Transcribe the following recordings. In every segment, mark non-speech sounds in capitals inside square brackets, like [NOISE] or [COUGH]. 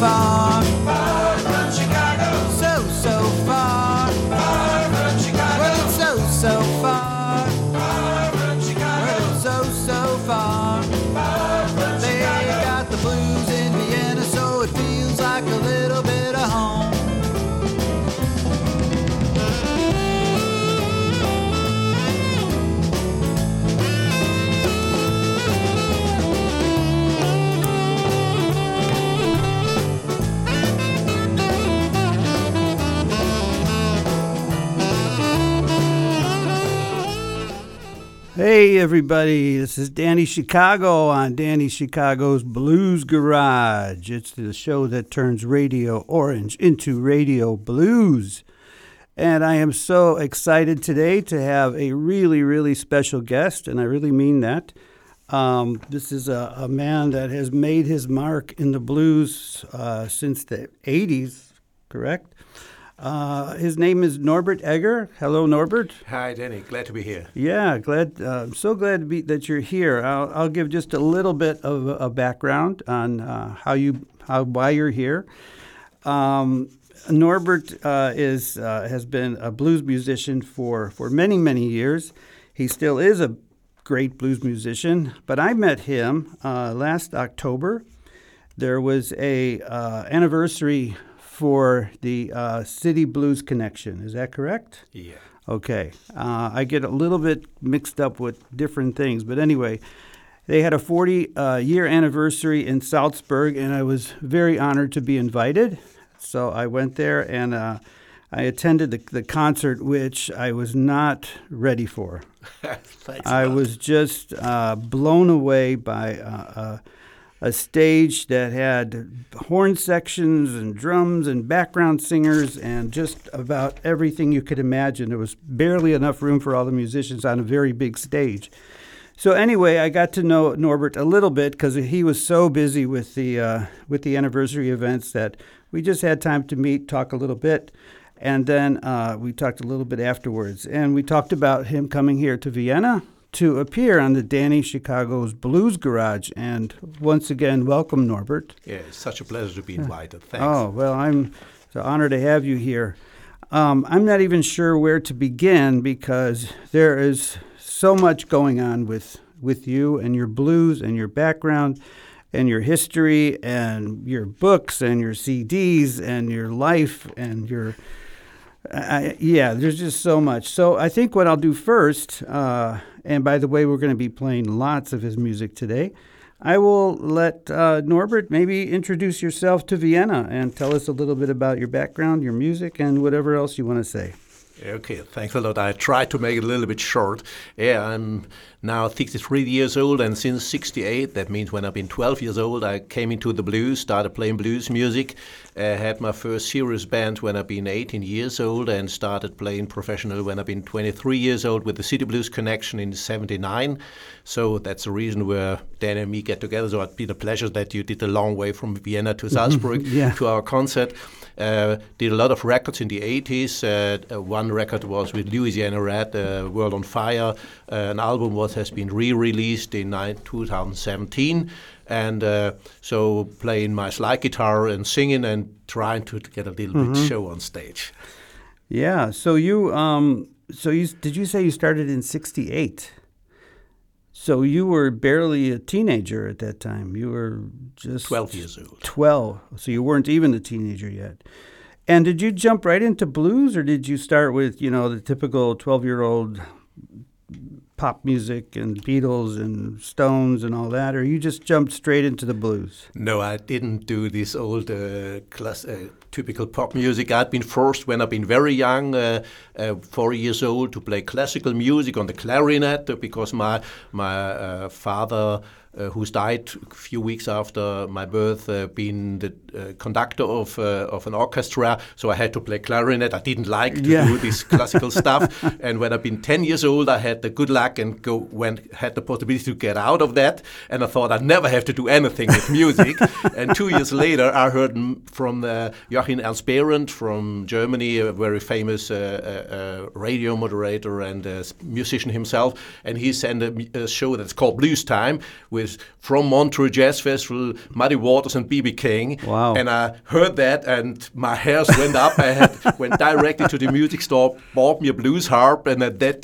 far. Hey, everybody, this is Danny Chicago on Danny Chicago's Blues Garage. It's the show that turns Radio Orange into Radio Blues. And I am so excited today to have a really, really special guest, and I really mean that. Um, this is a, a, man that has made his mark in the blues uh, since the 80s, correct? Uh, his name is Norbert Egger. Hello, Norbert. Hi, Danny. Glad to be here. Yeah, glad. Uh, I'm so glad to be, that you're here. I'll, I'll, give just a little bit of a, background on uh, how you, how why you're here. Um, Norbert uh, is uh, has been a blues musician for for many many years. He still is a great blues musician. But I met him uh, last October. There was a anniversary for the uh, City Blues Connection. Is that correct? Yeah. Okay. Uh, I get a little bit mixed up with different things, but anyway, they had a 40 uh, year anniversary in Salzburg, and I was very honored to be invited. So I went there and uh, I attended the, the concert, which I was not ready for. [LAUGHS] I was just uh, blown away by uh, a stage that had horn sections and drums and background singers and just about everything you could imagine. There was barely enough room for all the musicians on a very big stage. So anyway, I got to know Norbert a little bit because he was so busy with the uh, with the anniversary events that we just had time to meet, talk a little bit, and then uh, we talked a little bit afterwards. And we talked about him coming here to Vienna to appear on the Danny Chicago's Blues Garage. And once again, welcome, Norbert. Yeah, it's such a pleasure to be invited. Thanks. Oh, well, I'm so honored to have you here. Um, I'm not even sure where to begin because there is so much going on with, with you and your blues and your background and your history and your books and your CDs and your life and your. Uh, yeah, there's just so much. So I think what I'll do first, uh, and by the way, we're going to be playing lots of his music today. I will let uh, Norbert maybe introduce yourself to Vienna and tell us a little bit about your background, your music, and whatever else you want to say. Okay, thanks a lot. I tried to make it a little bit short. Yeah, I'm now 63 years old, and since 68, that means when I've been 12 years old, I came into the blues, started playing blues music. I had my first serious band when I've been 18 years old, and started playing professional when I've been 23 years old with the City Blues Connection in 79. So that's the reason where Dan and me get together. So it's been a pleasure that you did a long way from Vienna to [LAUGHS] Salzburg yeah. to our concert. Uh, did a lot of records in the 80s. Uh, one record was with Louisiana Red, uh, World on Fire. an album was has been re-released in 2017, and so playing my slide guitar and singing and trying to get a little mm-hmm. bit show on stage. Yeah. So you, um, so you did you say you started in '68? So you were barely a teenager at that time. You were just 12 years old. 12. So you weren't even a teenager yet. And did you jump right into blues or did you start with, you know, the typical 12-year-old pop music and Beatles and Stones and all that, or you just jumped straight into the blues? No, I didn't do this old uh, class, uh, typical pop music. I'd been forced when I've been very young, uh, uh, four years old, to play classical music on the clarinet because my my uh, father who's died a few weeks after my birth, uh, being the uh, conductor of of an orchestra. So I had to play clarinet. I didn't like to yeah. do this classical stuff. [LAUGHS] And when I've been 10 years old, I had the good luck and go when had the possibility to get out of that. And I thought I'd never have to do anything with music. [LAUGHS] and two years later, I heard from uh, Joachim Ernst from Germany, a very famous uh, uh, uh radio moderator and musician himself, and he sent a, a, show that's called Blues Time with from Montreux Jazz Festival, Muddy Waters and BB King. Wow! And I heard that, and my hairs went up. I had, [LAUGHS] went directly to the music store, bought me a blues harp, and at that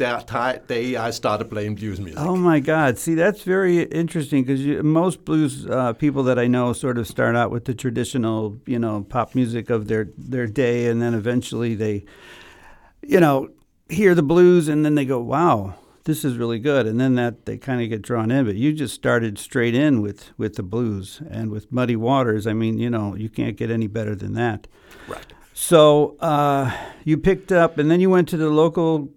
day I started playing blues music. Oh my God! See, that's very interesting because most blues uh, people that I know sort of start out with the traditional, you know, pop music of their their day, and then eventually they, you know, hear the blues, and then they go, "Wow." This is really good, and then that they kind of get drawn in. But you just started straight in with with the blues and with Muddy Waters. I mean, you know, you can't get any better than that. Right. So uh, you picked up, and then you went to the local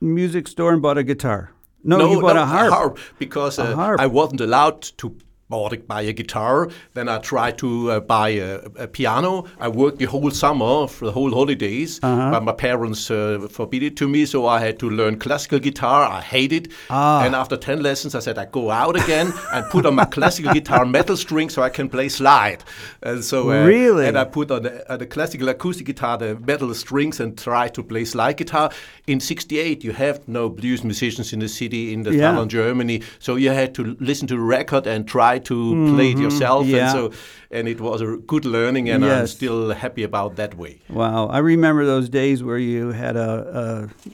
music store and bought a guitar. No, no you bought no, a harp. A harp because uh, harp. I wasn't allowed to bought buy a guitar. Then I tried to uh, buy a, a, piano. I worked the whole summer for the whole holidays, uh-huh. but my parents uh, forbid it to me, so I had to learn classical guitar. I hate it. Ah. And after 10 lessons, I said I go out again and put on my classical guitar metal string so I can play slide. And so uh, really, and I put on the, uh, the, classical acoustic guitar the metal strings and try to play slide guitar. In '68, you have no blues musicians in the city in the yeah. town Germany, so you had to listen to the record and try try to mm-hmm. play it yourself. Yeah. And so and it was a good learning, and yes. I'm still happy about that way. Wow, I remember those days where you had a. a,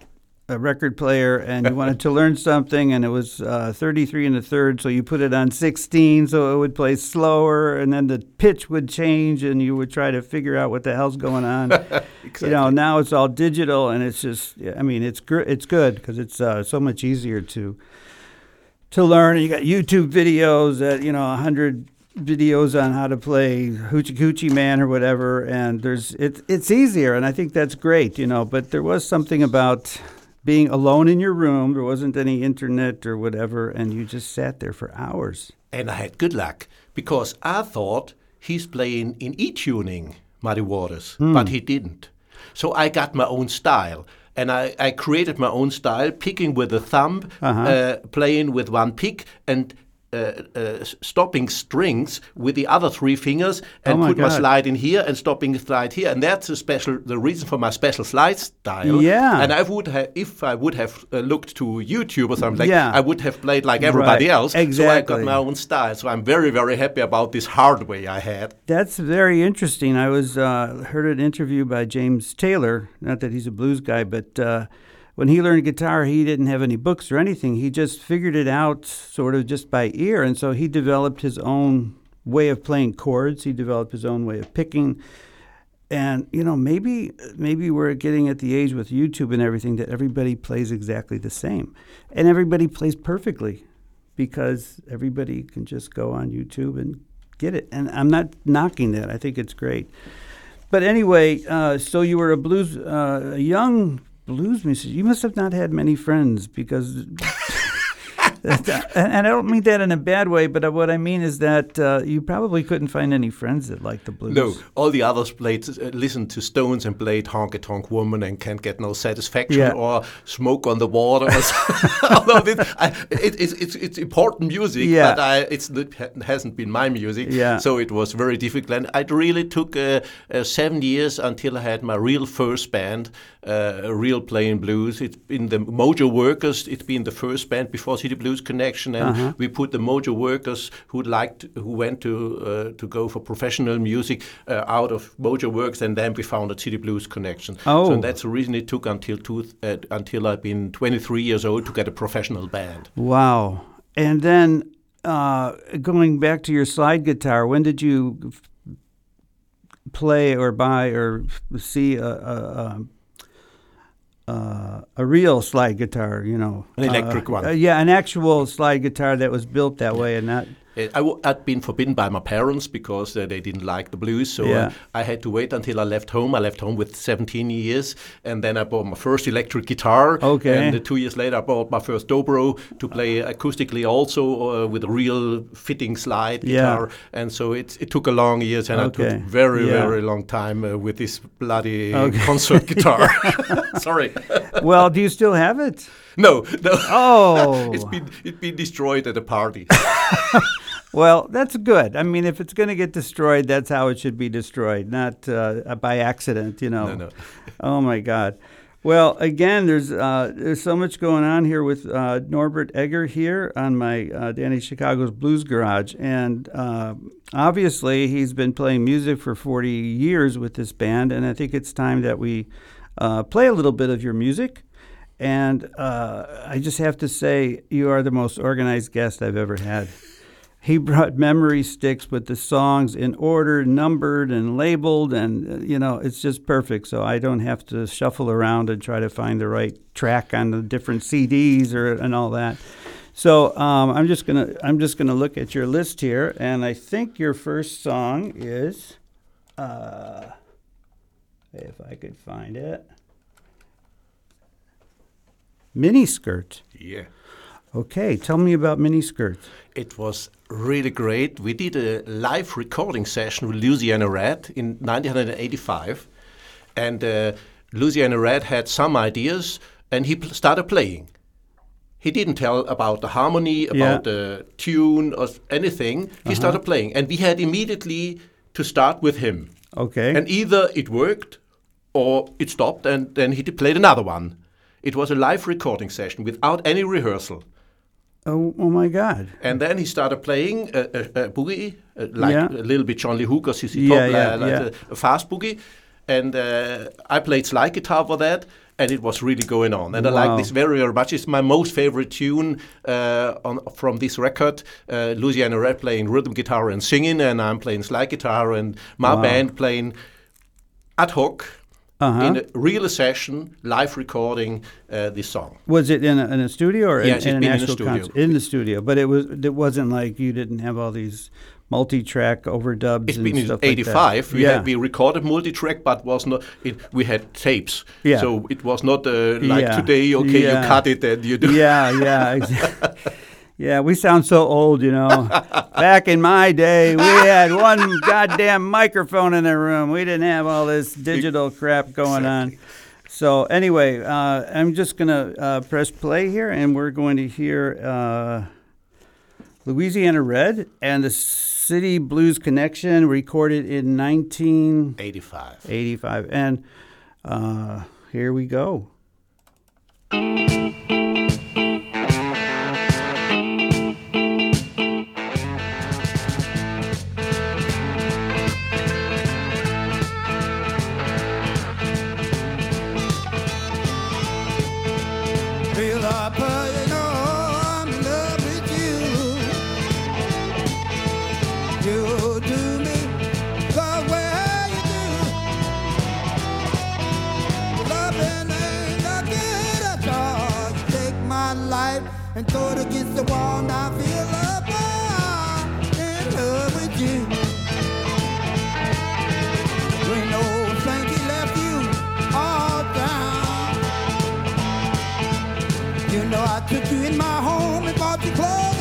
a record player and you wanted to [LAUGHS] learn something and it was uh, 33 and a third so you put it on 16 so it would play slower and then the pitch would change and you would try to figure out what the hell's going on exactly. [LAUGHS] you know now it's all digital and it's just i mean it's gr- it's good because it's uh, so much easier to to learn. And You got YouTube videos that you know a hundred videos on how to play Hoochie Coochie Man or whatever, and there's it's it's easier, and I think that's great, you know. But there was something about being alone in your room. There wasn't any internet or whatever, and you just sat there for hours. And I had good luck because I thought he's playing in E tuning, Muddy Waters, hmm. but he didn't. So I got my own style and I, I created my own style, picking with the thumb, uh-huh. uh, playing with one pick, and uh, uh, stopping strings with the other three fingers and oh my put God. my slide in here and stopping slide here and that's a special the reason for my special slide style yeah and i would have if i would have uh, looked to youtube or something yeah. i would have played like everybody right. else exactly. so i got my own style so i'm very very happy about this hard way i had that's very interesting i was uh, heard an interview by james taylor not that he's a blues guy but uh, when he learned guitar, he didn't have any books or anything. He just figured it out sort of just by ear. And so he developed his own way of playing chords. He developed his own way of picking. And you know, maybe maybe we're getting at the age with YouTube and everything that everybody plays exactly the same, and everybody plays perfectly, because everybody can just go on YouTube and get it. And I'm not knocking that. I think it's great. But anyway, uh, so you were a blues, uh, a young blues musician. You must have not had many friends because [LAUGHS] and I don't mean that in a bad way, but what I mean is that uh, you probably couldn't find any friends that liked the blues. No, all the others played, uh, listened to Stones and played Honky Tonk Woman and can't get no satisfaction yeah. or Smoke on the Water. [LAUGHS] Although it, I, it, it's, it's, it's important music, yeah. but I, it's, it hasn't been my music. Yeah. So it was very difficult. And it really took uh, uh, seven years until I had my real first band, uh, real playing blues. It's been the Mojo Workers. It's been the first band before City Blues connection, and uh-huh. we put the Mojo workers who liked who went to uh, to go for professional music uh, out of Mojo Works, and then we found a City Blues connection. Oh, so that's the reason it took until two, uh, until I've been 23 years old to get a professional band. Wow! And then uh, going back to your slide guitar, when did you play or buy or see a, a, a uh, a real slide guitar, you know, an electric uh, one. Uh, yeah, an actual slide guitar that was built that way, and not I w- I'd been forbidden by my parents because uh, they didn't like the blues. So uh, yeah. uh, I had to wait until I left home. I left home with 17 years, and then I bought my first electric guitar. Okay. And uh, two years later, I bought my first dobro to play acoustically, also uh, with a real fitting slide yeah. guitar. And so it, it took a long years, and okay. I took very yeah. very long time uh, with this bloody okay. concert guitar. [LAUGHS] [LAUGHS] Sorry. well, do you still have it? No, no. Oh. [LAUGHS] it's been it's been destroyed at a party. [LAUGHS] Well, that's good. I mean, if it's going to get destroyed, that's how it should be destroyed, not uh, by accident, you know. No, no. [LAUGHS] Oh my God. Well, again, there's uh, there's so much going on here with uh, Norbert Egger here on my uh, Danny Chicago's Blues Garage, and uh, obviously he's been playing music for 40 years with this band, and I think it's time that we uh, play a little bit of your music. And uh, I just have to say, you are the most organized guest I've ever had. He brought memory sticks with the songs in order, numbered and labeled, and uh, you know it's just perfect. So I don't have to shuffle around and try to find the right track on the different CDs or and all that. So um, I'm just gonna I'm just gonna look at your list here, and I think your first song is, uh, if I could find it, miniskirt. yeah. Okay, tell me about miniskirt. It was really great. We did a live recording session with Louisiana Red in 1985, and uh, Louisiana Red had some ideas, and he pl- started playing. He didn't tell about the harmony, about Yeah. the tune, or anything. He started playing, and we had immediately to start with him. Okay. And either it worked or it stopped, and then he played another one. It was a live recording session without any rehearsal. oh, oh my God. And then he started playing a, a, a boogie, uh, like Yeah. a little bit John Lee Hooker, ZZ Yeah, Top, yeah, like yeah. A, a fast boogie. And uh, I played slide guitar for that, and it was really going on. And I like this very, very much. It's my most favorite tune uh, on, from this record. Uh, Louisiana Red playing rhythm guitar and singing, and I'm playing slide guitar, and my Wow. band playing ad hoc Uh-huh. in a real session, live recording uh, this song. Was it in a, in a studio or in, Yes, it's in an been in the actual studio. concert? In the studio, but it was it wasn't like you didn't have all these multi-track overdubs It's and been in stuff like that. '85. we yeah. had we recorded multi-track, but was not. It, we had tapes, Yeah. so it was not uh, like Yeah. today. Okay, Yeah. you cut it and you do. yeah, [LAUGHS] yeah, exactly. Yeah, we sound so old, you know. [LAUGHS] Back in my day, we had one goddamn microphone in the room. We didn't have all this digital crap going on. So anyway, uh, I'm just gonna uh, press play here, and we're going to hear uh, Louisiana Red and the City Blues Connection, recorded in 1985. 85. And uh, here we go. Know I took you in my home and bought your clothes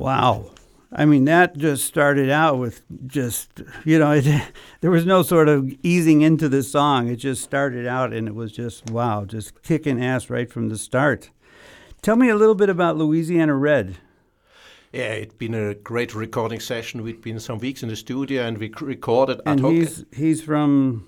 Wow. I mean, that just started out with just, you know, [LAUGHS] it, there was no sort of easing into the song. It just started out and it was just, wow, just kicking ass right from the start. Tell me a little bit about Louisiana Red. Yeah, it's been a great recording session. We'd been some weeks in the studio and we recorded ad And hoc. he's he's from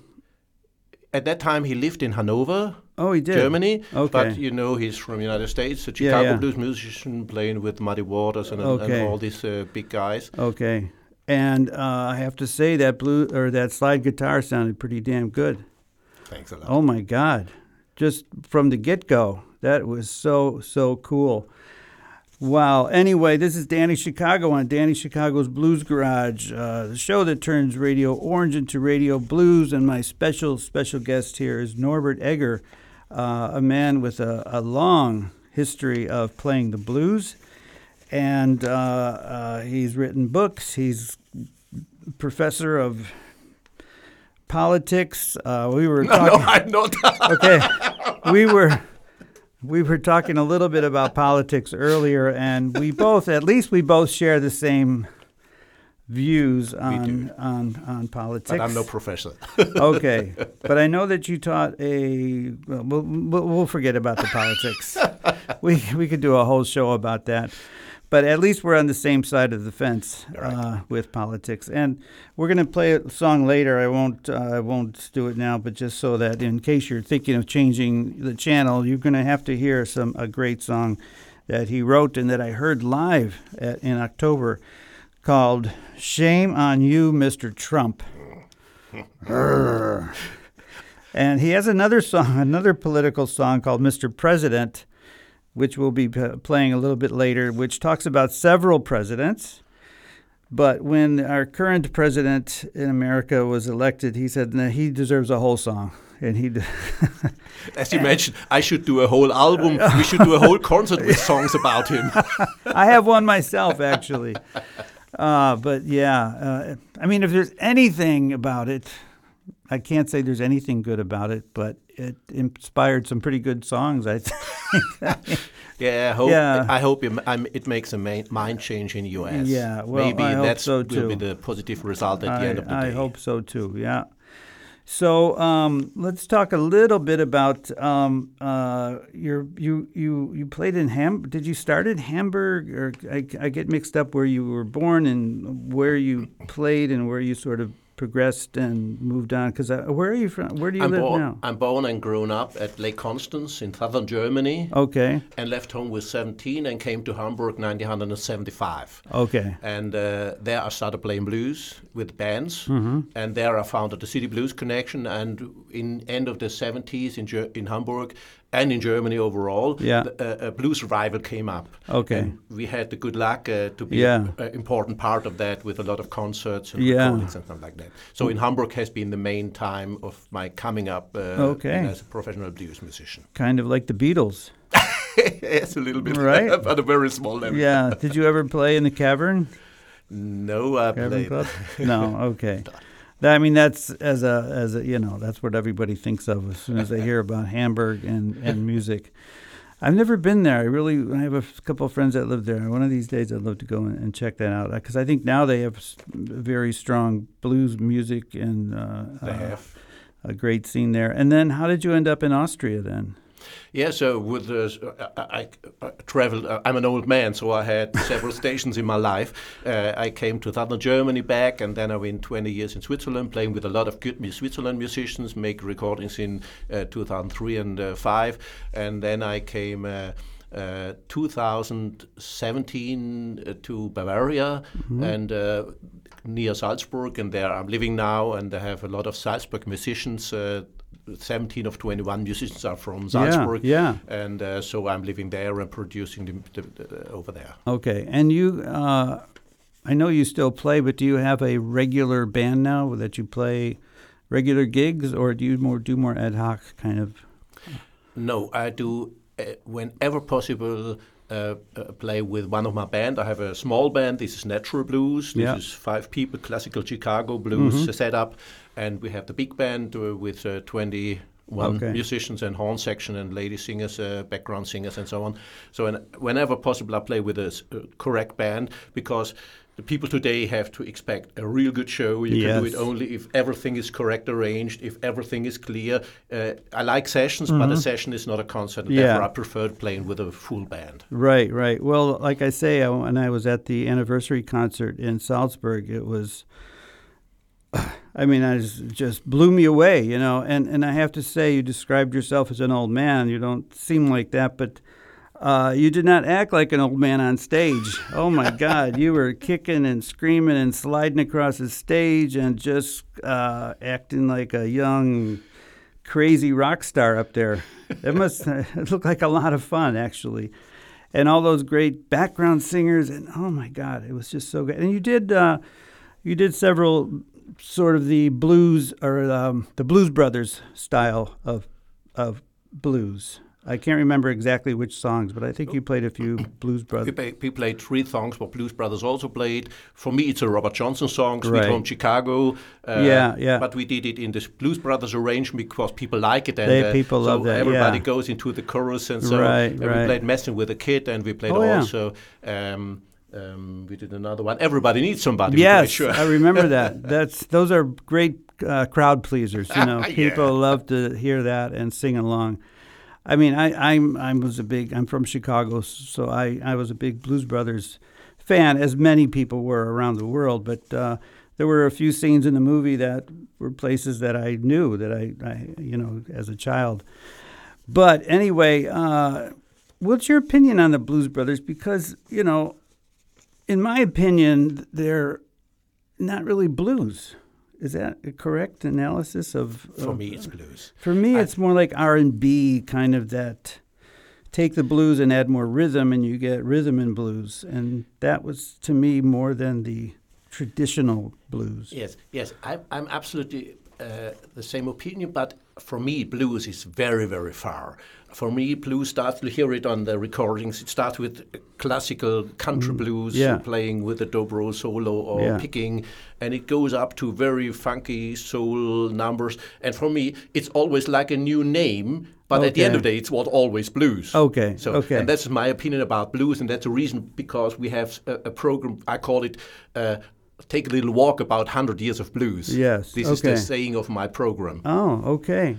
At that time, he lived in Hanover, oh he did Germany. Okay. But you know, he's from United States, a Yeah, Chicago yeah. blues musician playing with Muddy Waters and, Okay. and all these uh, big guys. Okay, and uh, I have to say that blue or that slide guitar sounded pretty damn good. Thanks a lot. Oh my God! Just from the get go, that was so so cool. Wow. Anyway, this is Danny Chicago on Danny Chicago's Blues Garage, uh, the show that turns Radio Orange into Radio Blues. And my special special guest here is Norbert Egger, uh, a man with a, a long history of playing the blues, and uh, uh, he's written books. He's professor of politics. Uh, we were [LAUGHS] No, talking. I'm not. okay [LAUGHS] we were we were talking a little bit about politics earlier and we both at least we both share the same views on on on politics. But I'm no professional. [LAUGHS] okay but i know that you taught a well, we'll, forget about the politics. [LAUGHS] We we could do a whole show about that but at least we're on the same side of the fence uh, with politics, and we're going to play a song later. I won't, uh, I won't do it now, but just so that in case you're thinking of changing the channel, you're going to have to hear some a great song that he wrote and that I heard live at, in October, called "Shame on You, Mr. Trump." [LAUGHS] And he has another song, another political song called "Mr. President." Which we'll be p- playing a little bit later, which talks about several presidents. But when our current president in America was elected, he said nah, he deserves a whole song. And he, [LAUGHS] As you mentioned, I should do a whole album. We should do a whole concert with [LAUGHS] songs about him. [LAUGHS] I have one myself actually. Uh, but yeah, uh, I mean, if there's anything about it, I can't say there's anything good about it, but it inspired some pretty good songs. I [LAUGHS] think. Yeah, I hope. Yeah. I hope it, makes a main, mind change in US. Yeah, well, maybe I that's so, will be the positive result at the end of the I day. I hope so too. Yeah. So um, let's talk a little bit about um, uh, your you you you played in Ham. Did you start in Hamburg, or I, I get mixed up where you were born and where you played and where you sort of progressed and moved on? Because where are you from? Where do you I'm live born. now? I'm born and grown up at Lake Constance in southern Germany, Okay. and left home with 17 and came to Hamburg 1975. Okay. And uh, there I started playing blues with bands, Mm-hmm. and there I founded the City Blues Connection. And in end of the 70s in in Hamburg and in Germany overall, Yeah. the- uh, a blues revival came up. Okay. And we had the good luck uh, to be Yeah. an important part of that with a lot of concerts and Yeah. recordings and stuff like that. So in Hamburg has been the main time of my coming up uh, Okay. as a professional blues musician. Kind of like the Beatles. [LAUGHS] yes, a little bit, Right. [LAUGHS] but a very small level. Yeah. Did you ever play in the Cavern? No, I Cavern played. Club? [LAUGHS] No, okay. I mean, that's as a as a you know that's what everybody thinks of as soon as they hear about Hamburg and and music. I've never been there. I really I have a couple of friends that live there. One of these days, I'd love to go and, and check that out because I think now they have very strong blues music and uh, They uh, a great scene there. And then, how did you end up in Austria then? Yeah, so with the, I, I, I traveled. Uh, I'm an old man, so I had [LAUGHS] several stations in my life. Uh, I came to southern Germany back, and then I went 20 years in Switzerland, playing with a lot of good Switzerland musicians, make recordings in uh, 2003 and uh, five, and then I came. Uh, uh, 2017 uh, to Bavaria and uh, near Salzburg, and there I'm living now, and I have a lot of Salzburg musicians. Uh, 17 of 21 musicians are from Salzburg, yeah. and uh, so I'm living there and producing the, the, the, over there. Okay, and you, uh, I know you still play, but do you have a regular band now that you play regular gigs, or do you more do more ad hoc kind of? No, I do uh, whenever possible. Uh, uh, play with one of my band. I have a small band. This is Natural Blues. This Yeah. is five people, classical Chicago blues setup, and we have the big band uh, with uh, 20 one Okay. musicians and horn section and lady singers, uh, background singers, and so on. So whenever possible, I play with a uh, correct band because the people today have to expect a real good show. You can do it only if everything is correct arranged, if everything is clear. Uh, I like sessions, but a session is not a concert. and Mm-hmm. Yeah. Therefore, I preferred playing with a full band. Right, right. Well, like I say, I, when I was at the anniversary concert in Salzburg, it was. [SIGHS] I mean, I just, just blew me away, you know. And and I have to say, you described yourself as an old man. You don't seem like that, but uh, you did not act like an old man on stage. Oh my [LAUGHS] God, you were kicking and screaming and sliding across the stage and just uh, acting like a young, crazy rock star up there. It must [LAUGHS] it looked like a lot of fun, actually and all those great background singers and oh my god it was just so good and you did uh, you did several sort of the blues or um, the blues brothers style of of blues i can't remember exactly which songs but i think you played a few blues We, brothers play, we played three songs, but Blues Brothers also played. For me, it's a Robert Johnson song, Sweet Right. Home Chicago. Uh, Yeah, yeah. But we did it in this Blues Brothers arrangement because people like it. And They- uh, people so love that, Everybody yeah. goes into the chorus. And so Right, and right. we played Messing with a Kid, and we played Oh, yeah. also. Um, um, we did another one. Everybody needs somebody. we yes sure. i remember that [LAUGHS] that's those are great uh, crowd pleasers you [LAUGHS] know Yeah. people love to hear that and sing along I mean, I I'm I was a big I'm from Chicago, so I I was a big Blues Brothers fan, as many people were around the world. But uh, there were a few scenes in the movie that were places that I knew that I, I you know as a child. But anyway, uh, what's your opinion on the Blues Brothers? Because you know, in my opinion, they're not really blues. Is that a correct analysis of? For of- me, it's blues. for me, I- it's more like R and B kind of that. Take the blues and add more rhythm, and you get rhythm and blues, and that was to me more than the traditional blues. Yes, yes, I, I'm absolutely uh, the same opinion. But for me, blues is very, very far. For me, blues starts. You hear it on the recordings. It starts with classical country blues, Mm, yeah. playing with a dobro solo or Yeah. picking, and it goes up to very funky soul numbers. And for me, it's always like a new name. But at the end of the day, it's what always blues. Okay, So, okay. and that's my opinion about blues, and that's the reason because we have a, a program. I call it uh, "Take a Little Walk About Hundred Years of Blues." Yes, this is the saying of my program. Oh, okay.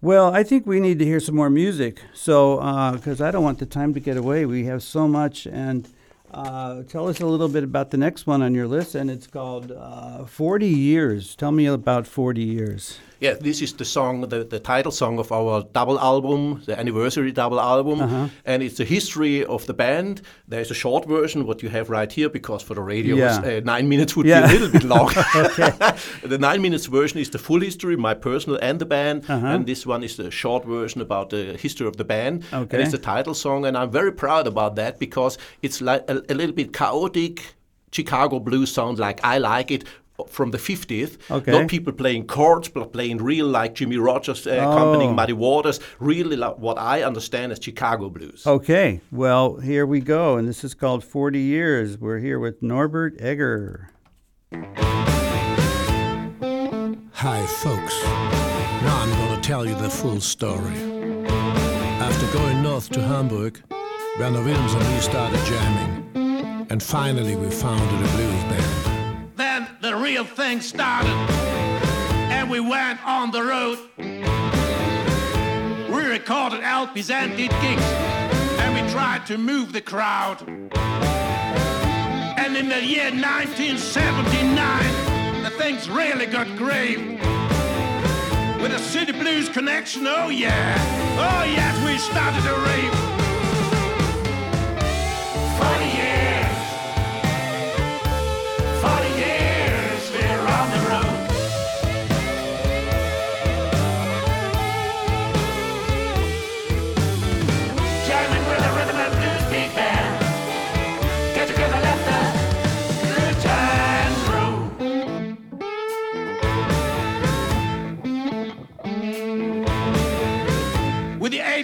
Well, I think we need to hear some more music. So, because I don't want the time to get away, we have so much. And uh, tell us a little bit about the next one on your list, and it's called uh, 40 Years. Tell me about 40 Years. Yeah, this is the song, the, the title song of our double album, the anniversary double album, Uh-huh. and it's the history of the band. There's a short version, what you have right here, because for the radio, Yeah. uh, nine minutes would Yeah. be a little bit long. [LAUGHS] [LAUGHS] the nine minutes version is the full history, my personal and the band, Uh-huh. and this one is the short version about the history of the band. Okay. And it's the title song, and I'm very proud about that because it's like a, a little bit chaotic. Chicago blues sound like I like it from the 50th. Okay. Not people playing chords, but playing real like Jimmy Rogers uh, accompanying Oh. Muddy Waters. Really like what I understand as Chicago blues. Okay, well, here we go. And this is called 40 Years. We're here with Norbert Egger. Hi, folks. Now I'm going to tell you the full story. After going north to Hamburg, Werner Wilms and me started jamming. And finally, we founded a blues band. Real thing started, and we went on the road. We recorded LPs and did gigs, and we tried to move the crowd. And in the year 1979, the things really got grave. With a city blues connection, oh yeah, oh yes, we started a rave.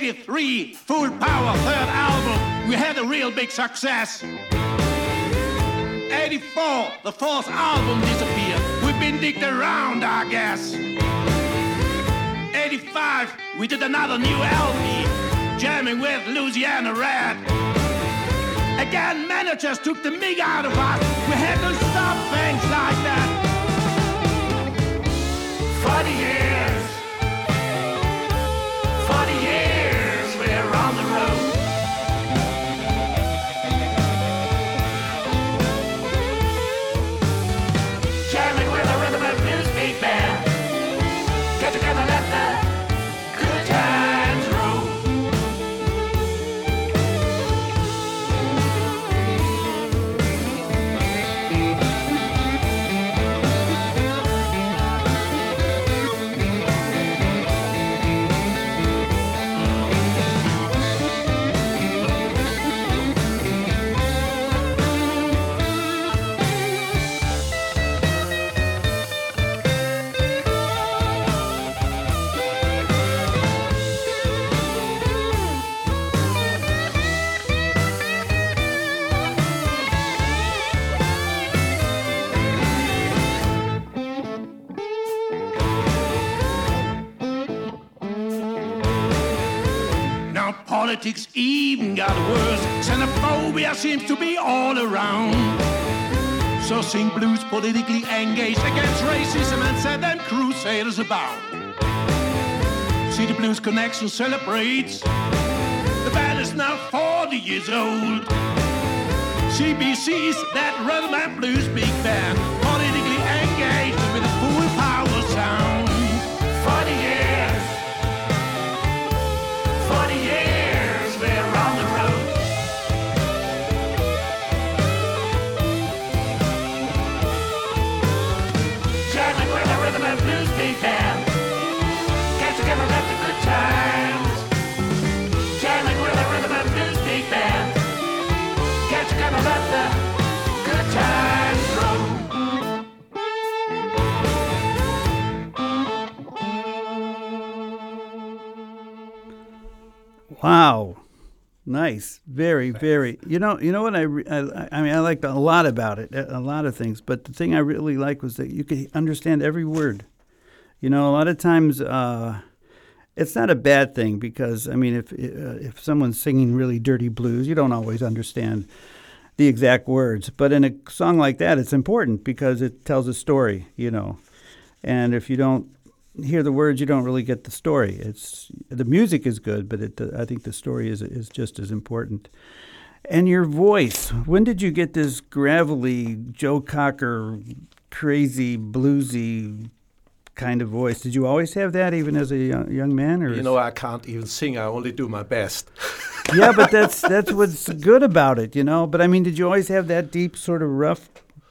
83 Full Power third album. We had a real big success. 84 the fourth album disappeared. We've been digged around, I guess. 85 we did another new LP, jamming with Louisiana Red. Again, managers took the mig out of us. We had to stop things like politics even got worse. Xenophobia seems to be all around. So sing blues politically engaged against racism and set them crusaders about. City Blues Connection celebrates. The band is now 40 years old. CBC's that rhythm and blues big band, Wow. Nice. Very, very. You know, you know what I, re- I, I mean, I liked a lot about it, a a lot of things. But the thing I really like was that you could understand every word. You know, a lot of times uh, it's not a bad thing because I mean, if uh, if someone's singing really dirty blues, you don't always understand the exact words. But in a song like that, it's important because it tells a story. You know, and if you don't hear the words, you don't really get the story. It's the music is good, but it, I think the story is is just as important. And your voice. When did you get this gravelly Joe Cocker, crazy bluesy kind of voice? Did you always have that, even as a young, young man? Or You know, I can't even sing. I only do my best. [LAUGHS] yeah, but that's [LAUGHS] that's what's good about it, you know. But I mean, did you always have that deep, sort of rough,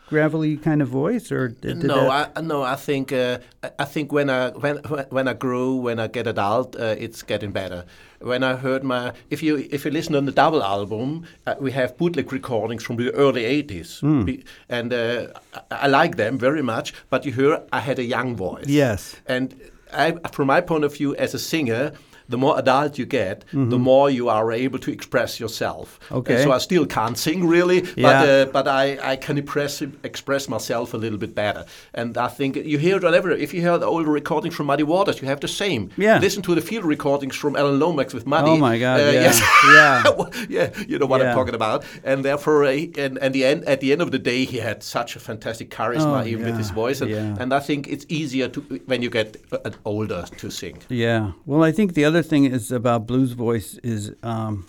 gravelly kind of voice, or did, no, that- I no, I think uh, I- I think when I when when I grow, when I get adult, uh, it's getting better. When I heard my, if you if you listen on the double album, uh, we have bootleg recordings from the early '80s, Hmm. Be- and uh, I, I like them very much. But you hear I had a young voice. Yes. And I, from my point of view, as a singer. The more adult you get, the more you are able to express yourself. And Mm-hmm. Okay. so I still can't sing really, but uh, but I, I can express express myself a little bit better. And I think you hear it whatever. If you hear the older recordings from Muddy Waters, you have the same. Yeah. Listen to the field recordings from Alan Lomax with Muddy. Oh my God, yeah. yes. [LAUGHS] Yeah. [LAUGHS] yeah. You know what Yeah. I'm talking about. And therefore, uh, and, and the end at the end of the day, he had such a fantastic charisma, Oh, even with his yeah, voice. And, yeah. and I think it's easier to when you get uh, older to sing. Yeah. Well, I think the other thing is about blues voice is, um,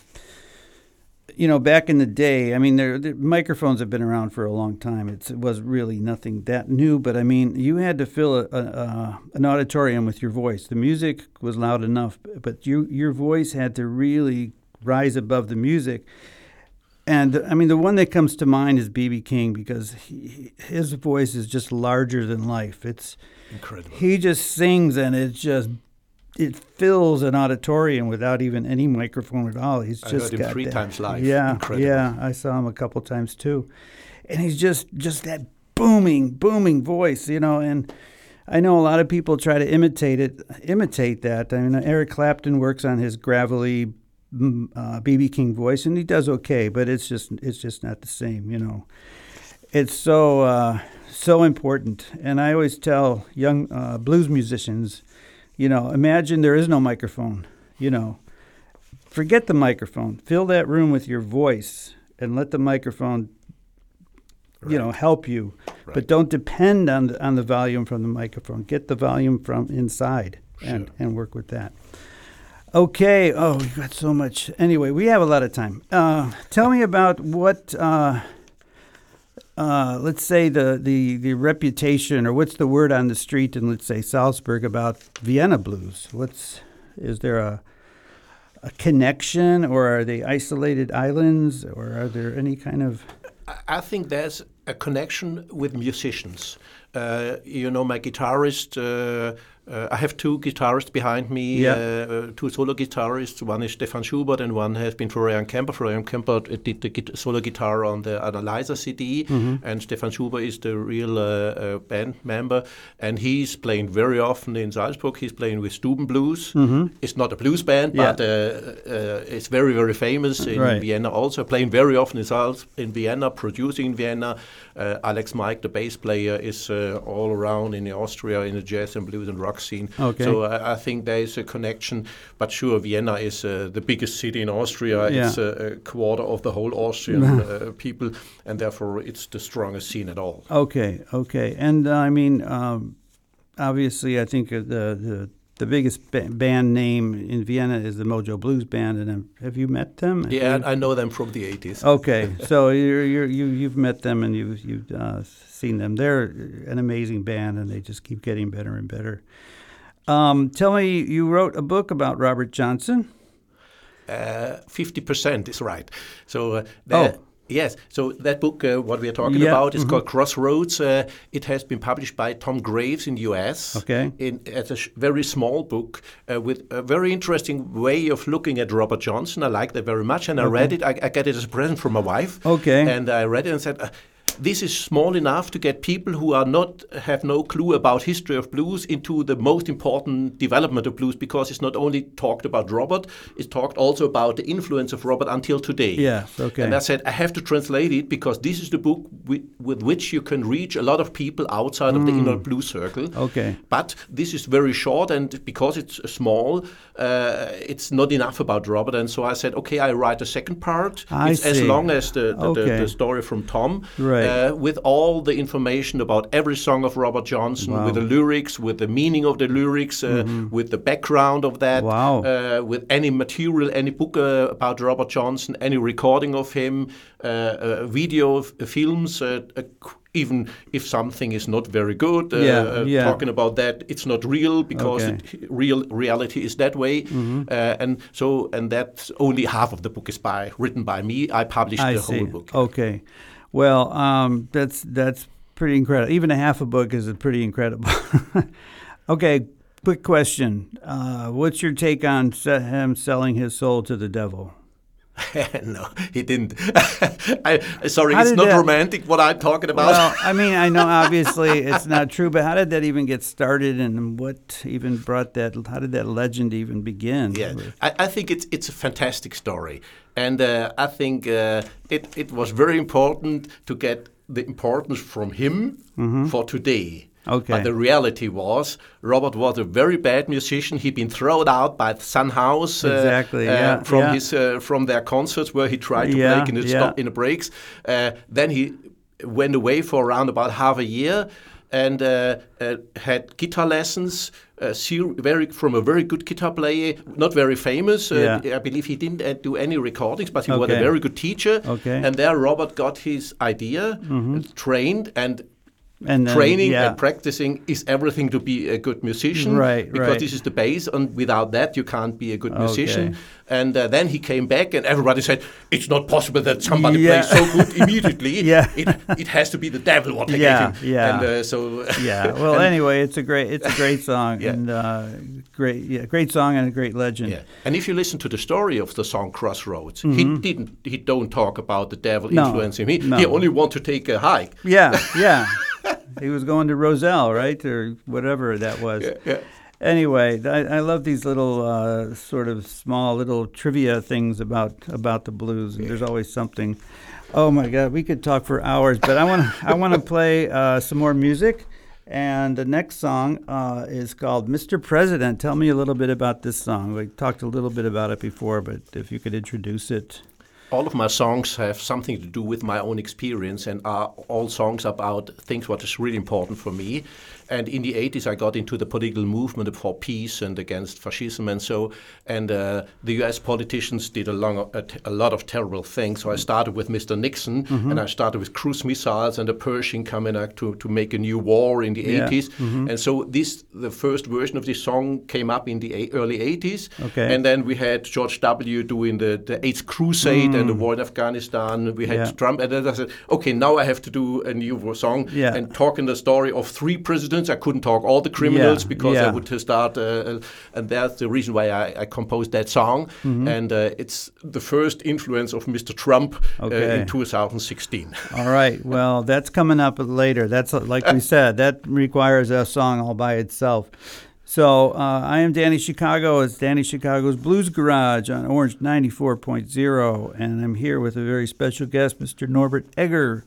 you know, back in the day, I mean, there, the microphones have been around for a long time. It's, it was really nothing that new, but I mean, you had to fill a, a, a, an auditorium with your voice. The music was loud enough, but you, your voice had to really rise above the music. And I mean, the one that comes to mind is BB King because he, his voice is just larger than life. It's Incredible. he just sings and it's just it fills an auditorium without even any microphone at all. He's I just heard him got three that- times live. Yeah, Incredible. yeah, I saw him a couple times too, and he's just just that booming, booming voice, you know. And I know a lot of people try to imitate it, imitate that. I mean, Eric Clapton works on his gravelly mm, uh, BB King voice, and he does okay, but it's just it's just not the same, you know it's so uh, so important. And I always tell young uh, blues musicians You know, imagine there is no microphone. You know, forget the microphone. Fill that room with your voice and let the microphone, you know, help you. But don't depend on the, on the volume from the microphone. Get the volume from inside and, Sure. and work with that. Okay. Oh, we got so much. Anyway, we have a lot of time. Uh, tell me about what. Uh, uh, let's say the, the, the reputation, or what's the word on the street in, let's say, Salzburg about Vienna blues? What's is there a a connection, or are they isolated islands, or are there any kind of I- think there's a connection with musicians. Uh, you know, my guitarist. Uh, uh, I have two guitarists behind me, Yeah. uh, two solo guitarists. One is Stefan Schubert, and one has been Florian Kemper. Florian Kemper did the git- solo guitar on the Analyzer CD, Mm-hmm. and Stefan Schubert is the real uh, uh, band member. And he's playing very often in Salzburg. He's playing with Stuben Blues. It's not a blues band, Mm-hmm. Yeah. but uh, uh, it's very, very famous in Right. Vienna. Also playing very often in, Salz- in Vienna, producing in Vienna. Uh, Alex Mike, the bass player, is uh, all around in Austria in the jazz and blues and rock scene. Okay. So I, I think there is a connection. But sure, Vienna is uh, the biggest city in Austria. Yeah. It's a, a quarter of the whole Austrian [LAUGHS] uh, people, and therefore it's the strongest scene at all. Okay, okay, and uh, I mean, um, obviously, I think uh, the the the biggest ba- band name in Vienna is the Mojo Blues Band, and um, have you met them? Yeah, you- I know them from the 80s. Okay, [LAUGHS] so you're, you're, you you've met them and you've you've uh, seen them. They're an amazing band, and they just keep getting better and better. Um, tell me, you wrote a book about Robert Johnson. Uh, Fifty percent is right. So uh, Oh. Yes. So that book, uh, what we are talking Yeah, about, is mhm. called Crossroads. Uh, it has been published by Tom Graves in the U.S. Okay. In as a sh- very small book uh, with a very interesting way of looking at Robert Johnson. I like that very much, and I read it. I, I get it as a present from my wife. Okay. And I read it and said. This is small enough to get people who are not have no clue about history of blues into the most important development of blues because it's not only talked about Robert, it's talked also about the influence of Robert until today. Yes, okay. And I said I have to translate it because this is the book with, with which you can reach a lot of people outside of the inner blue circle. Mm. Okay. But this is very short, and because it's small, uh, it's not enough about Robert. And so I said, okay, I write a second part. I it's as long as the, the, the, Okay. the story from Tom, Right. uh, with all the information about every song of Robert Johnson, Wow. Mm-hmm. with the lyrics, with the meaning of the lyrics, uh, with the background of that, Wow. uh, with any material, any book uh, about Robert Johnson, any recording of him, uh, uh, video f- films. Even if something is not very good, uh, Yeah, uh, yeah. talking about that, it's not real because Okay. Mm-hmm. it, real reality is that way. Uh, and so, and that's only half of the book is by written by me. I published I the see. whole book. Okay, well, um, that's that's pretty incredible. Even a half a book is pretty incredible. [LAUGHS] okay, quick question: uh, What's your take on him selling his soul to the devil? [LAUGHS] no, he didn't. [LAUGHS] I, sorry, How it's not that- romantic what I'm talking about. Well, I mean, I know [LAUGHS] obviously it's not true, but how did that even get started, and what even brought that? How did that legend even begin? Yeah, I, I think it's it's a fantastic story, and uh, I think uh, it it was very important to get the importance from him for today. Okay. But the reality was, Robert was a very bad musician. He'd been thrown out by the Son House uh, Exactly, uh, yeah, from yeah. his uh, from their concerts where he tried to Yeah, play in the stop in the breaks. Uh, then he went away for around about half a year and uh, uh, had guitar lessons. Uh, very from a very good guitar player, not very famous. Uh. I believe he didn't uh, do any recordings, but he was a very good teacher. Okay. And there, Robert got his idea, uh, trained, and And then, training yeah. and practicing is everything to be a good musician. Right, Because right. this is the base, and without that, you can't be a good Okay. musician. And uh, then he came back, and everybody said, "It's not possible that somebody Yeah. plays so good [LAUGHS] immediately. Yeah. it, it has to be the devil what Yeah, yeah. And uh, so, [LAUGHS] yeah. [LAUGHS] Well, anyway, it's a great it's a great song Yeah. and uh, great yeah great song and a great legend. Yeah, and if you listen to the story of the song Crossroads, he didn't. He don't talk about the devil Mm-hmm. No, influencing him. He, no. he only want to take a hike. Yeah, yeah. He was going to Rosedale, right, or whatever that was. yeah. Anyway, I, I love these little uh, sort of small little trivia things about about the blues. And There's always something. Oh my God, we could talk for hours, but I want to I want to [LAUGHS] play uh, some more music. And the next song uh, is called Mr. President. Tell me a little bit about this song. We talked a little bit about it before, but if you could introduce it. All of my songs have something to do with my own experience and are all songs about things what is really important for me. And in the 80s, I got into the political movement for peace and against fascism and so. And uh, the U.S. politicians did a, long, a, t- a lot of terrible things. So I started with Mr. Nixon, and I started with cruise missiles and the Pershing coming up to, to make a new war in the Yeah. 80s. And so this, the first version of this song came up in the a- early 80s. Okay. And then we had George W. doing the, the Eighth Crusade and the war in Afghanistan. We had Mm. Yeah. Trump, and then I said, okay, now I have to do a new song Yeah. and talking the story of three presidents. I couldn't talk all the criminals Yeah, because yeah. I would start, uh, and that's the reason why I, I composed that song. Mm-hmm. And uh, it's the first influence of Mr. Trump uh, in 2016. [LAUGHS] All right. Well, that's coming up later. That's uh, like we said, that requires a song all by itself. So uh, I am Danny Chicago. It's Danny Chicago's Blues Garage on Orange 94.0. And I'm here with a very special guest, Mr. Norbert Egger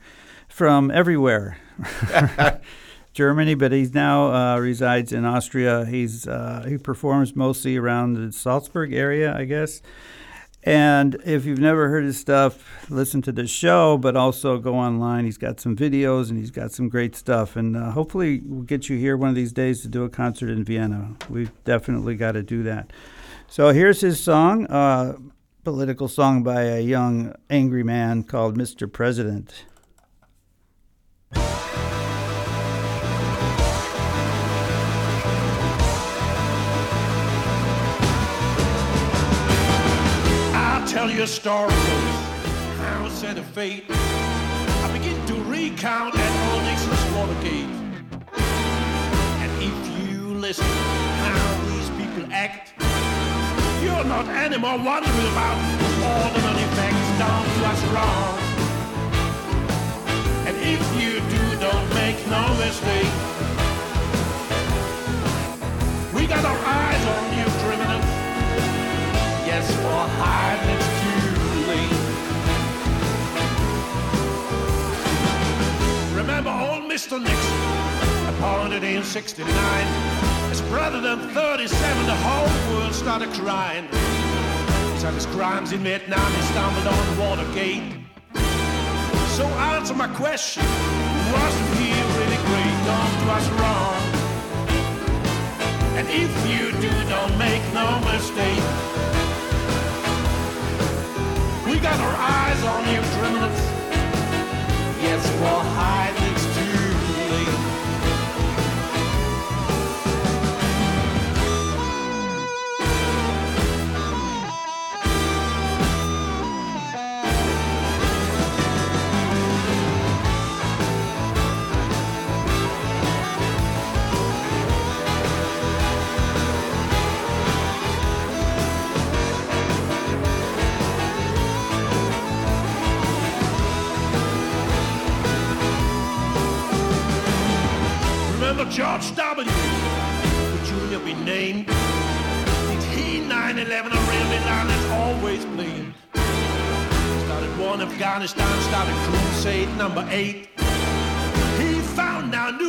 from everywhere. [LAUGHS] [LAUGHS] Germany, but he's now uh, resides in Austria. He's uh, he performs mostly around the Salzburg area, I guess. And if you've never heard his stuff, listen to the show, but also go online. He's got some videos and he's got some great stuff. And uh, hopefully, we'll get you here one of these days to do a concert in Vienna. We've definitely got to do that. So here's his song, uh, political song by a young angry man called Mr. President. I'll tell you a fate. I begin to recount Admiral Nixon's Watergate. And if you listen how these people act, you're not anymore wondering about all the money facts down us wrong. And if you do, don't make no mistake. We got our eyes on you criminals. Yes, for hiding Remember old Mr. Nixon, appointed in 69. As President 37, the whole world started crying. He said his crimes in Vietnam, he stumbled on Watergate. So answer my question, wasn't he really great? Don't do us wrong. And if you do, don't make no mistake. We got our eyes on you criminals. Yes, we'll it's George W. Would Junior be named? Did he 9 11 a real line that's always playing? Started war in Afghanistan, started crusade number eight. He found our nuclear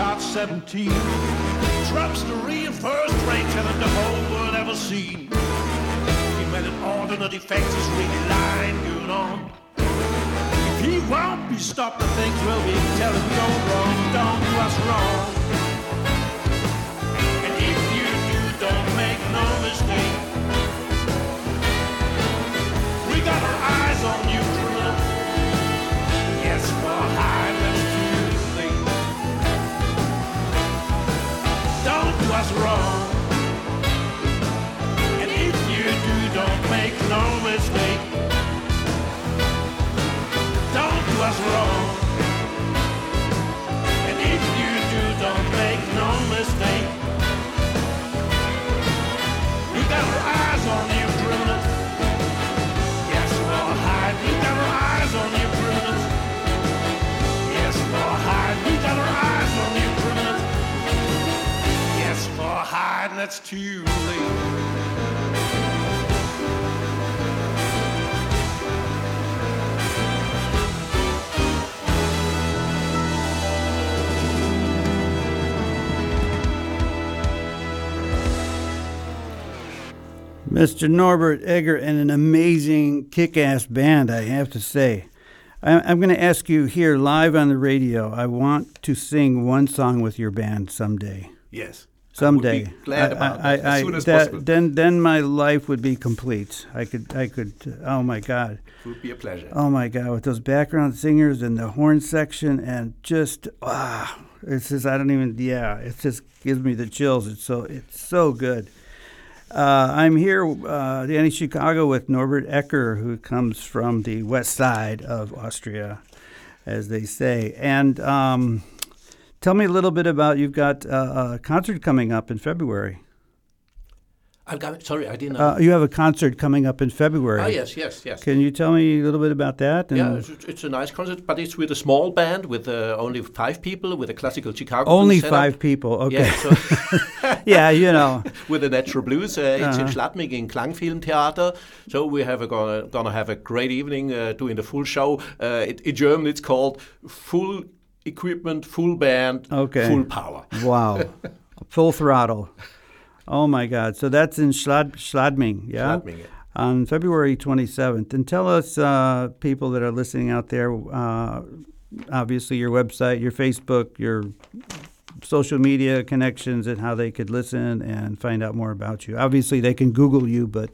chart 17. Trump's the first rate tenor the whole world ever seen. He made an ordinary effect, he's really lying going on. If he won't be stopped, the things will be tell him go wrong, don't do us wrong. And if you do, don't make no mistake. Do wrong. And if you do, don't make no mistake. We got our eyes on you, criminal. Yes, Lord, hide. We got eyes on you. Yes, hide. Got our eyes on you, criminals. Yes, Lord, hide. That's too late. Mr. Norbert Egger and an amazing kick ass band, I have to say. I- I'm going to ask you here live on the radio. I want to sing one song with your band someday. Yes. Someday. I would be glad about I- that, I- as soon as that- possible. Then, then my life would be complete. I could, I could. Oh my God. It would be a pleasure. Oh my God, with those background singers and the horn section and just ah, it's just I don't even yeah, it just gives me the chills. It's so it's so good. Uh, I'm here, uh, Danny Chicago, with Norbert Egger, who comes from the west side of Austria, as they say. And um, tell me a little bit about you've got uh, a concert coming up in February. I've got, sorry, I didn't know. Uh, you have a concert coming up in February. oh, yes, yes, yes. Can you tell me a little bit about that? Yeah, it's, it's a nice concert, but it's with a small band with uh, only five people with a classical Chicago Only setup. five people. Okay. Yeah, so [LAUGHS] yeah, you know. [LAUGHS] with the natural blues. Uh, it's Uh-huh. in Schladming in Klangfilmtheater. So we have a, gonna, gonna have a great evening uh, doing the full show. Uh, it, in German, it's called Full Equipment, Full Band, Okay. Full Power. Wow. [LAUGHS] Full throttle. Oh my God. So that's in Schlad- Schladming, yeah? Schladming, yeah. On February 27th. And tell us, uh, people that are listening out there, uh, obviously your website, your Facebook, your social media connections, and how they could listen and find out more about you. Obviously, they can Google you, but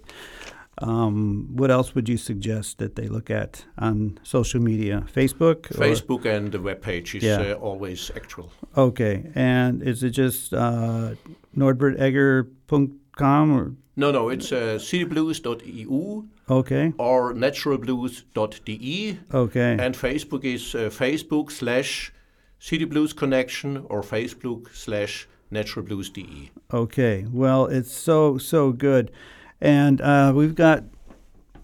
um, what else would you suggest that they look at on social media? Facebook? or- Facebook and the webpage is Yeah. uh, always actual. Okay, and is it just uh, norbertegger.com or No, no, it's uh, cityblues.eu okay, or naturalblues.de. okay, And Facebook is uh, Facebook slash City Blues Connection or Facebook slash naturalblues.de. okay? Well, it's so so good, and uh, we've got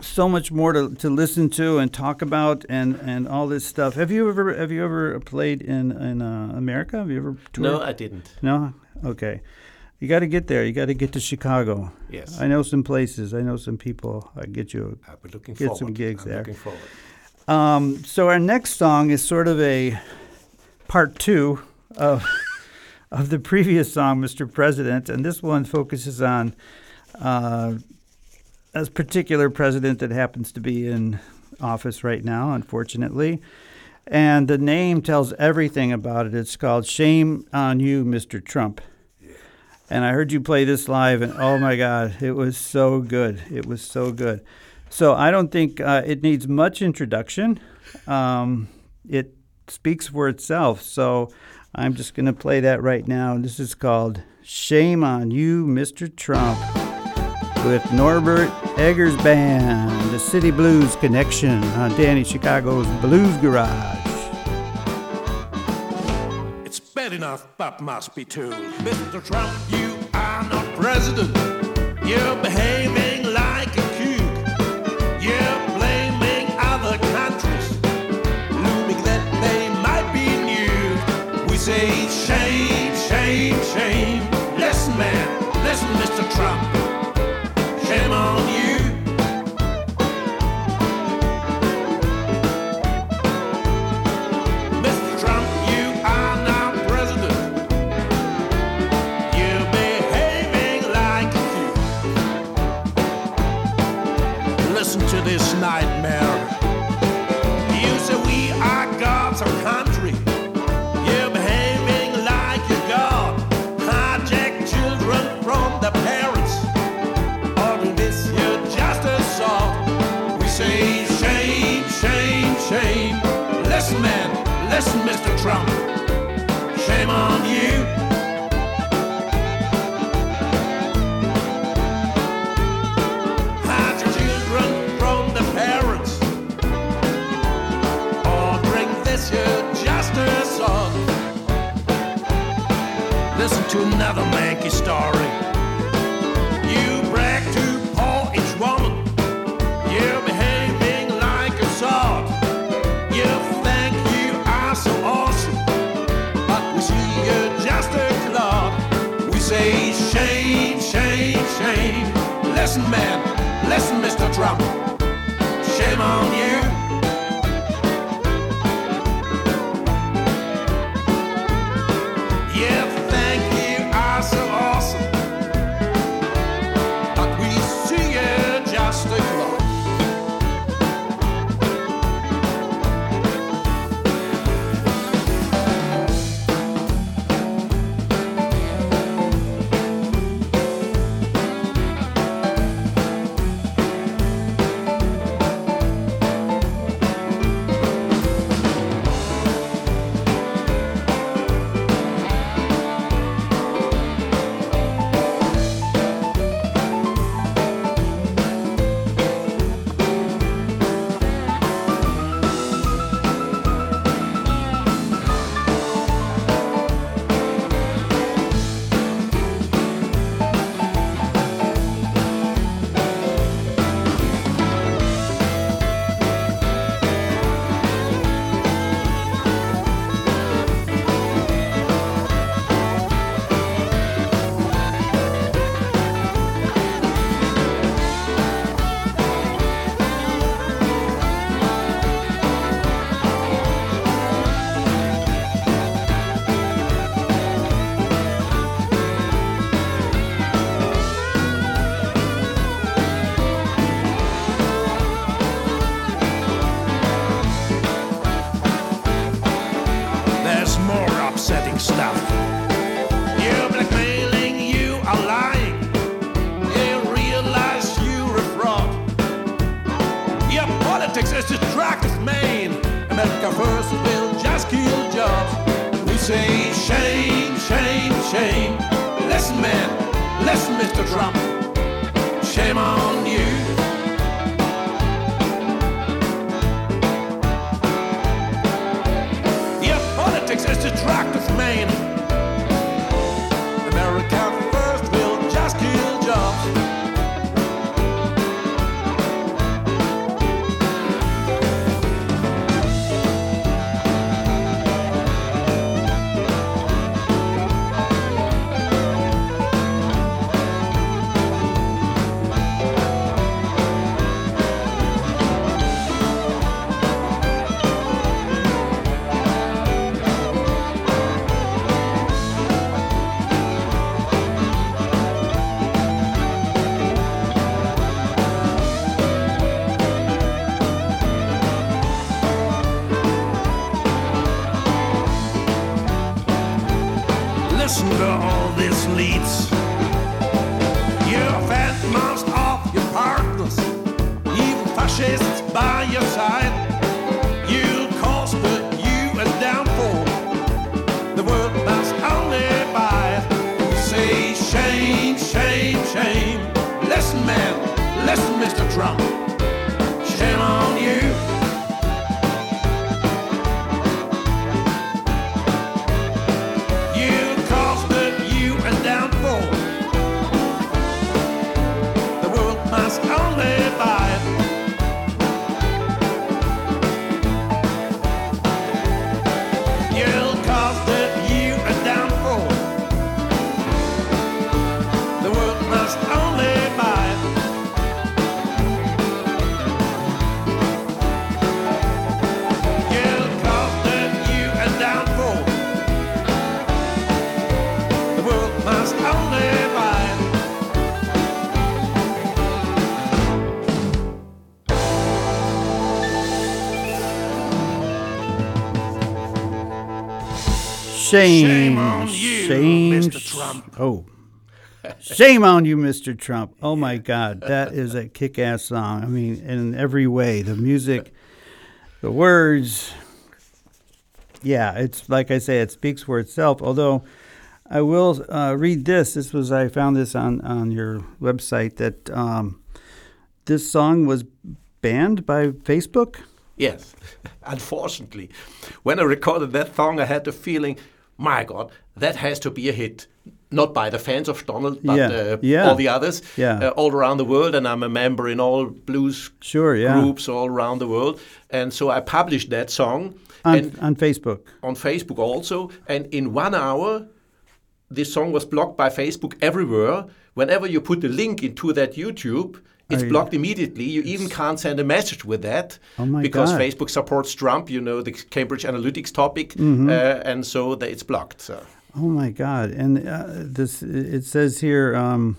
so much more to, to listen to and talk about and, and all this stuff. Have you ever have you ever played in in uh, America? Have you ever toured? No, I didn't. no. Okay, you got to get there. You got to get to Chicago. Yes. I know some places. I know some people. I get you I'll be looking Get forward. some gigs I'm there. Looking forward. Um, so our next song is sort of a part two of [LAUGHS] of the previous song, "Mr. President," and this one focuses on uh, a particular president that happens to be in office right now, unfortunately. And the name tells everything about it. It's called "Shame on You, Mr. Trump." And I heard you play this live, and oh my God, it was so good. It was so good. So I don't think uh, it needs much introduction. Um, it speaks for itself. So I'm just going to play that right now. This is called Shame on You, Mr. Trump, with Norbert Egger's Band, the City Blues Connection on Danny Chicago's Blues Garage. It's bad enough, but must be told. Mr. Trump, you are not president. You're behaving like a kook. You're blaming other countries, looming that they might be new. We say shame, shame, shame. Listen, man, listen, Mr. Trump. listen, Mr. Trump. Shame on you. Your children from parents, or bring this justice. Listen to another Mankey story. Listen, man, listen, Mr. Trump. Shame on you. Mr. Trump. Shame, shame on you, shame, Mr. Trump. Oh, shame on you, Mr. Trump. Oh my God, that is a kick-ass song. I mean, in every way, the music, the words. Yeah, it's like I say, it speaks for itself. Although, I will uh, read this. This was I found this on on your website that um, this song was banned by Facebook. Yes, [LAUGHS] unfortunately. When I recorded that song, I had the feeling my God, that has to be a hit. Not by the fans of Donald, but Yeah, uh, yeah. all the others uh, all around the world. And I'm a member in all blues Sure, groups all around the world. And so I published that song On, and on Facebook. on Facebook also. And in one hour, this song was blocked by Facebook everywhere. Whenever you put the link into that YouTube, it's you- blocked immediately. You even can't send a message with that Oh because God. Facebook supports Trump. You know the Cambridge Analytica topic, Mm-hmm. uh, and so that it's blocked. So Oh my God! And uh, this it says here. Um,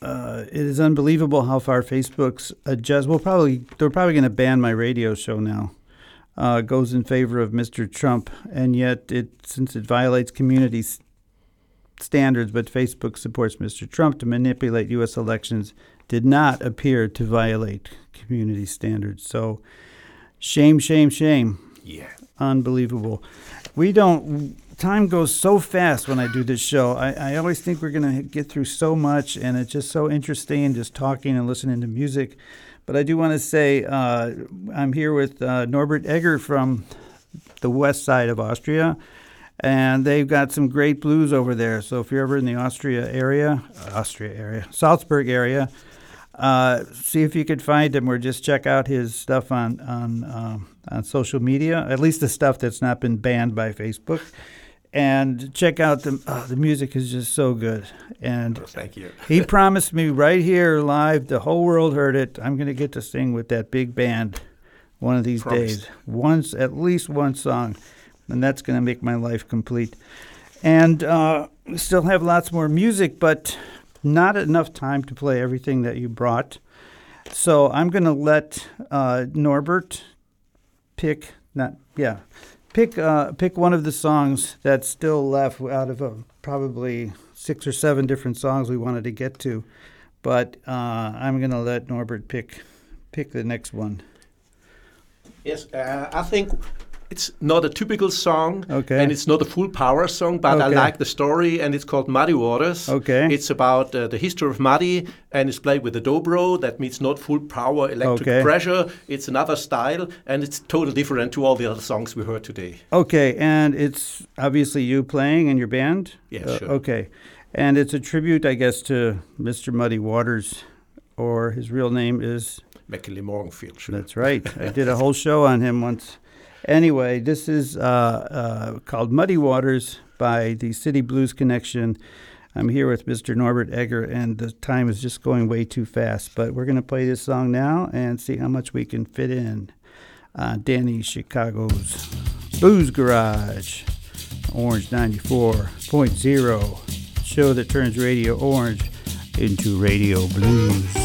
uh, it is unbelievable how far Facebook's adjust. Well, probably they're probably going to ban my radio show now. Uh, goes in favor of Mr. Trump, and yet it since it violates community standards, but Facebook supports Mr. Trump to manipulate U.S. elections, did not appear to violate community standards. So, shame, shame, shame yeah, unbelievable. We don't. Time goes so fast when I do this show. I, I always think we're gonna get through so much, and it's just so interesting just talking and listening to music. But I do want to say uh, I'm here with uh, Norbert Egger from the west side of Austria, and they've got some great blues over there. So if you're ever in the Austria area, Austria area, Salzburg area, uh, see if you could find him or just check out his stuff on on um, on social media. At least the stuff that's not been banned by Facebook. And check out the uh, the music is just so good. And thank you. he [LAUGHS] promised me right here live, the whole world heard it. I'm going to get to sing with that big band one of these Promise. days. Once, at least one song, and that's going to make my life complete. And uh, still have lots more music, but not enough time to play everything that you brought. So I'm going to let uh, Norbert pick, not yeah, pick uh, pick one of the songs that's still left out of uh, probably six or seven different songs we wanted to get to. But uh, I'm going to let Norbert pick pick the next one. Yes, uh, I think it's not a typical song, Okay. and it's not a full power song, but I like the story, and it's called Muddy Waters. Okay. It's about uh, the history of Muddy, and it's played with the dobro. That means not full power electric Okay. pressure. It's another style, and it's totally different to all the other songs we heard today. Okay, and it's obviously you playing in your band? Yeah, Uh, sure. Okay. And it's a tribute, I guess, to Mr. Muddy Waters, or his real name is. McKinley Morganfield. Sure. That's right. I did a whole show on him once. Anyway, this is uh, uh, called Muddy Waters by the City Blues Connection. I'm here with Mr. Norbert Egger, and the time is just going way too fast. But we're going to play this song now and see how much we can fit in. Uh, Danny Chicago's Blues Garage, Orange 94.0, show that turns Radio Orange into Radio Blues.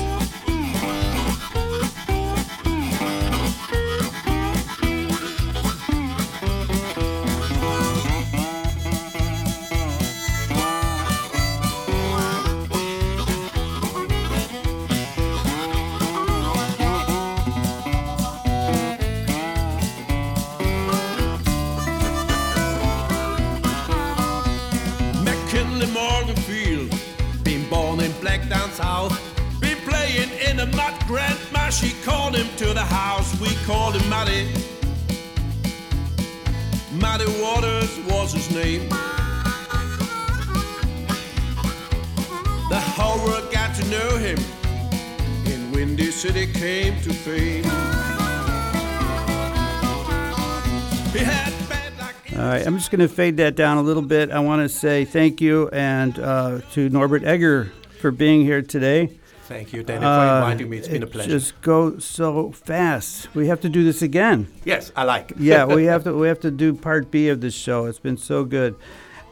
Going to fade that down a little bit. I want to say thank you and uh, to Norbert Egger for being here today. Thank you, Danny, for Uh, inviting me. It's been a pleasure. Just go so fast. We have to do this again. Yes, I like it. Yeah, we have [LAUGHS] to. We have to do part B of this show. It's been so good,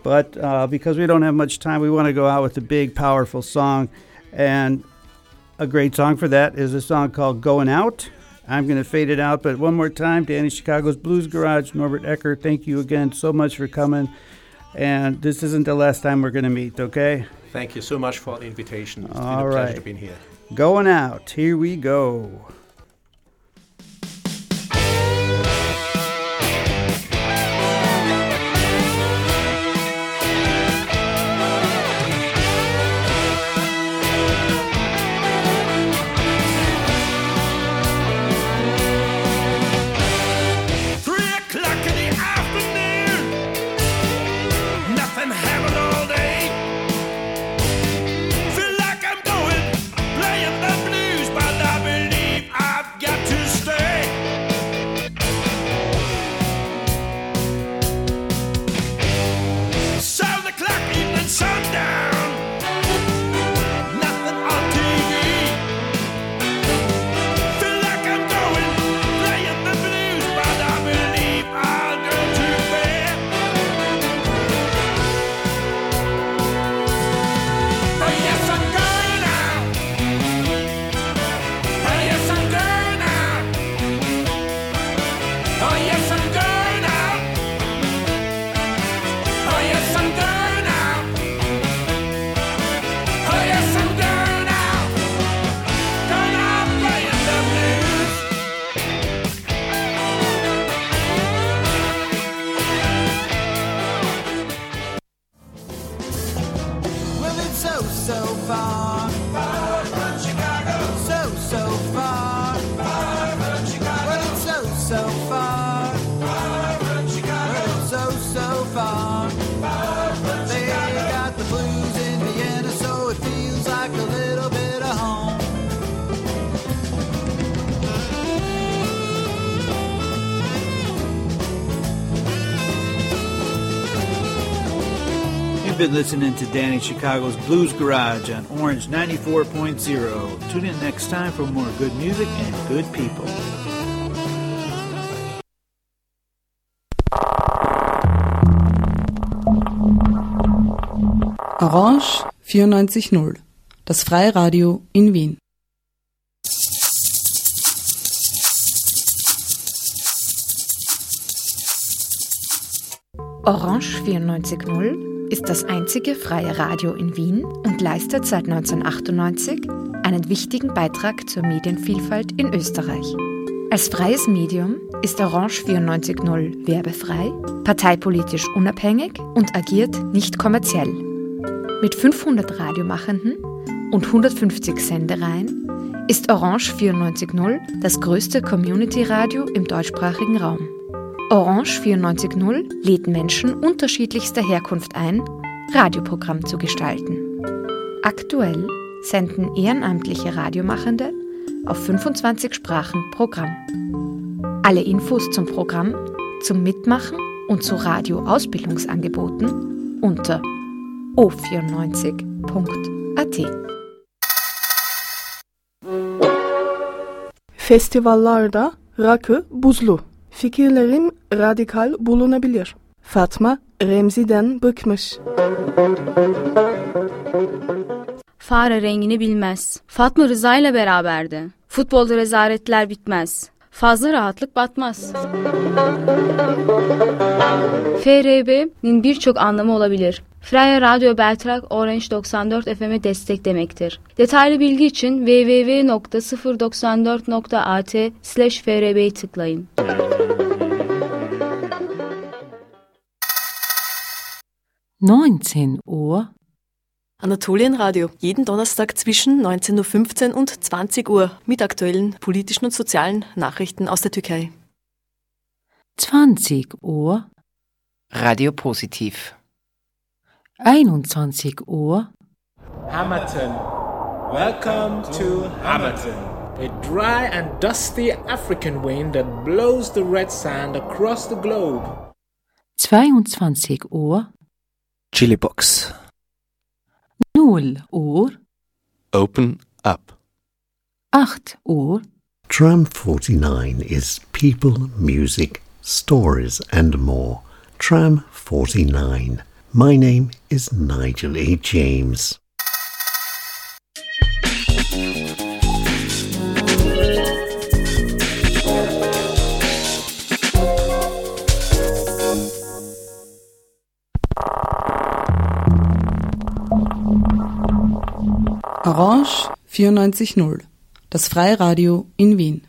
but uh, because we don't have much time, we want to go out with a big, powerful song, and a great song for that is a song called "Going Out." I'm going to fade it out, but one more time, Danny Chicago's Blues Garage, Norbert Egger. Thank you again so much for coming, and this isn't the last time we're going to meet. Okay, Thank you so much for the invitation. It's All been a pleasure right. to be here. going out. Here we go. Been listening to Danny Chicago's Blues Garage on Orange 94.0. Tune in next time for more good music and good people. Orange 94.0, das Freiradio in Wien. Orange 94.0 ist das einzige freie Radio in Wien und leistet seit 1998 einen wichtigen Beitrag zur Medienvielfalt in Österreich. Als freies Medium ist Orange 94.0 werbefrei, parteipolitisch unabhängig und agiert nicht kommerziell. Mit 500 Radiomachenden und 150 Sendereien ist Orange 94.0 das größte Community-Radio im deutschsprachigen Raum. Orange 94.0 lädt Menschen unterschiedlichster Herkunft ein, Radioprogramm zu gestalten. Aktuell senden ehrenamtliche Radiomachende auf 25 Sprachen Programm. Alle Infos zum Programm, zum Mitmachen und zu Radioausbildungsangeboten unter o94.at. Festivallarda rakı buzlu. Fikirlerim radikal bulunabilir. Fatma Remzi'den bıkmış. Fare rengini bilmez. Fatma Rıza ile beraberdi. Futbolda rezaletler bitmez. Fazla rahatlık batmaz. FRB'nin birçok anlamı olabilir. Freya Radyo Beltrak Orange 94 FM'e destek demektir. Detaylı bilgi için www.094.at slash FRB'yi tıklayın. Neunzehn Uhr Anatolienradio, jeden Donnerstag zwischen 19.15 Uhr und 20 Uhr mit aktuellen politischen und sozialen Nachrichten aus der Türkei. 20 Uhr Radio Positiv. 21 Uhr Hamilton. Welcome to Hamilton. A dry and dusty African wind that blows the red sand across the globe. 22 Uhr Chili Box. 0 Uhr Open up. 8 Uhr Tram 49 is people, music, stories, and more. Tram 49. My name is Nigel A. James. 94.0, das Freiradio in Wien.